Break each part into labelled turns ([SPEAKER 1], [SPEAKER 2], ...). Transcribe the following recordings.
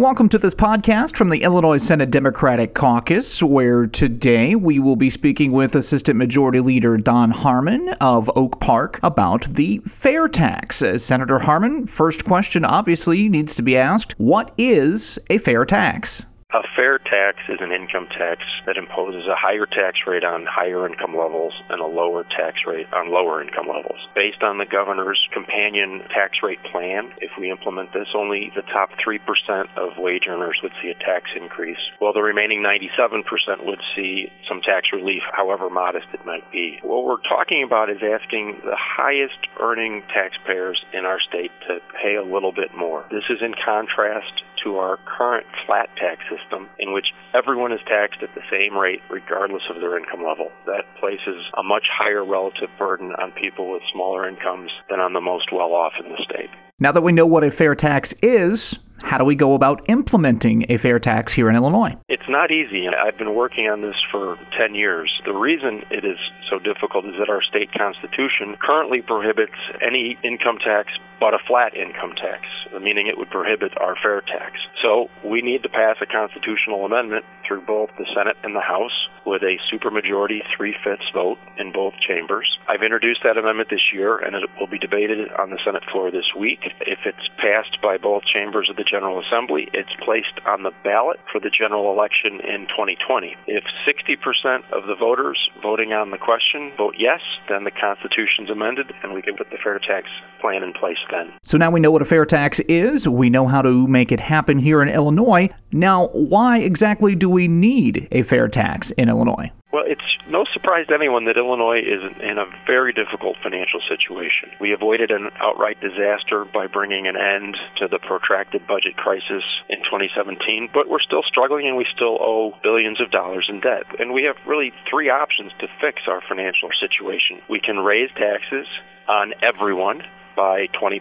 [SPEAKER 1] Welcome to this podcast from the Illinois Senate Democratic Caucus, where today we will be speaking with Assistant Majority Leader Don Harmon of Oak Park about the fair tax. Uh, Senator Harmon, first question obviously needs to be asked What is a fair tax?
[SPEAKER 2] A fair tax is an income tax that imposes a higher tax rate on higher income levels and a lower tax rate on lower income levels. Based on the governor's companion tax rate plan, if we implement this, only the top 3% of wage earners would see a tax increase, while the remaining 97% would see some tax relief, however modest it might be. What we're talking about is asking the highest earning taxpayers in our state to pay a little bit more. This is in contrast to our current flat tax system in which everyone is taxed at the same rate regardless of their income level. That places a much higher relative burden on people with smaller incomes than on the most well off in the state.
[SPEAKER 1] Now that we know what a fair tax is, how do we go about implementing a fair tax here in Illinois?
[SPEAKER 2] It's not easy. I've been working on this for 10 years. The reason it is so difficult is that our state constitution currently prohibits any income tax but a flat income tax, meaning it would prohibit our fair tax. So we need to pass a constitutional amendment through both the Senate and the House with a supermajority three fifths vote in both chambers. I've introduced that amendment this year and it will be debated on the Senate floor this week. If it's passed by both chambers of the General Assembly, it's placed on the ballot for the general election in 2020. If 60% of the voters voting on the question vote yes, then the Constitution's amended and we can put the fair tax plan in place then.
[SPEAKER 1] So now we know what a fair tax is. We know how to make it happen here in Illinois. Now, why exactly do we need a fair tax in Illinois?
[SPEAKER 2] Well, it's no surprise to anyone that Illinois is in a very difficult financial situation. We avoided an outright disaster by bringing an end to the protracted budget crisis in 2017, but we're still struggling and we still owe billions of dollars in debt. And we have really three options to fix our financial situation. We can raise taxes on everyone by 20%.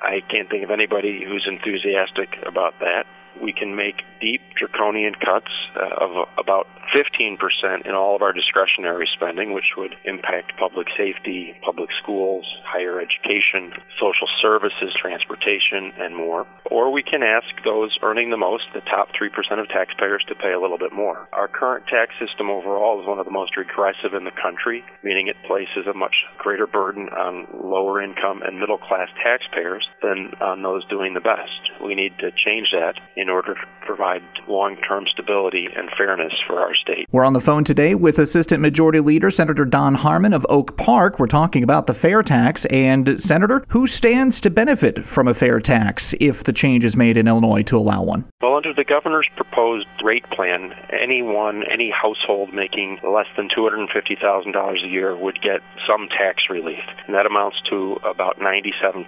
[SPEAKER 2] I can't think of anybody who's enthusiastic about that. We can make deep draconian cuts uh, of about 15% in all of our discretionary spending, which would impact public safety, public schools, higher education, social services, transportation, and more. Or we can ask those earning the most, the top 3% of taxpayers, to pay a little bit more. Our current tax system overall is one of the most regressive in the country, meaning it places a much greater burden on lower income and middle class taxpayers than on those doing the best. We need to change that in order to provide long term stability and fairness for our state.
[SPEAKER 1] We're on the phone today with Assistant Majority Leader Senator Don Harmon of Oak Park. We're talking about the fair tax. And, Senator, who stands to benefit from a fair tax if the change is made in Illinois to allow one?
[SPEAKER 2] Well, under the governor's proposed rate plan, anyone, any household making less than $250,000 a year would get some tax relief. And that amounts to about 97%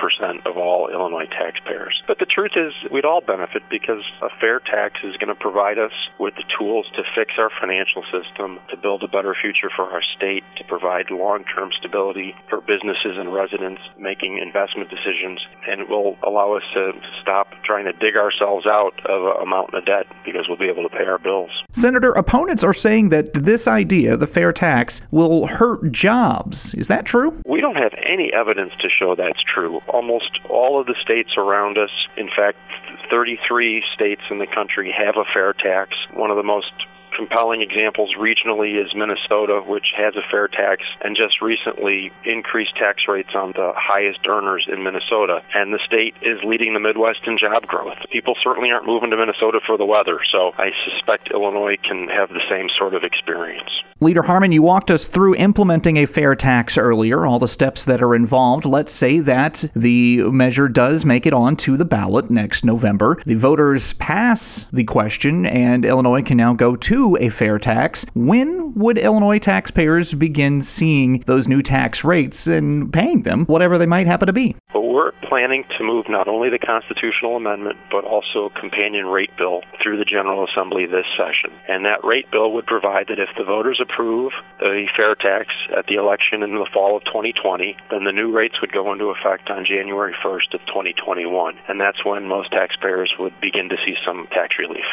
[SPEAKER 2] of all Illinois taxpayers. But the truth is, we'd all benefit because a fair tax is going to provide us with the tools to fix our financial system, to build a better future for our state, to provide long term stability for businesses and residents making investment decisions, and it will allow us to stop trying to dig ourselves out of a mountain of debt because we'll be able to pay our bills.
[SPEAKER 1] Senator, opponents are saying that this idea, the fair tax, will hurt jobs. Is that true?
[SPEAKER 2] We don't have any evidence to show that's true. Almost all of the states around us, in fact, 33 states in the country have a fair tax. One of the most compelling examples regionally is Minnesota, which has a fair tax and just recently increased tax rates on the highest earners in Minnesota. And the state is leading the Midwest in job growth. People certainly aren't moving to Minnesota for the weather, so I suspect Illinois can have the same sort of experience.
[SPEAKER 1] Leader Harmon, you walked us through implementing a fair tax earlier, all the steps that are involved. Let's say that the measure does make it on to the ballot next November. The voters pass the question, and Illinois can now go to a fair tax, when would Illinois taxpayers begin seeing those new tax rates and paying them, whatever they might happen to be?
[SPEAKER 2] We're planning to move not only the constitutional amendment, but also a companion rate bill through the General Assembly this session. And that rate bill would provide that if the voters approve the fair tax at the election in the fall of 2020, then the new rates would go into effect on January 1st of 2021. And that's when most taxpayers would begin to see some tax relief.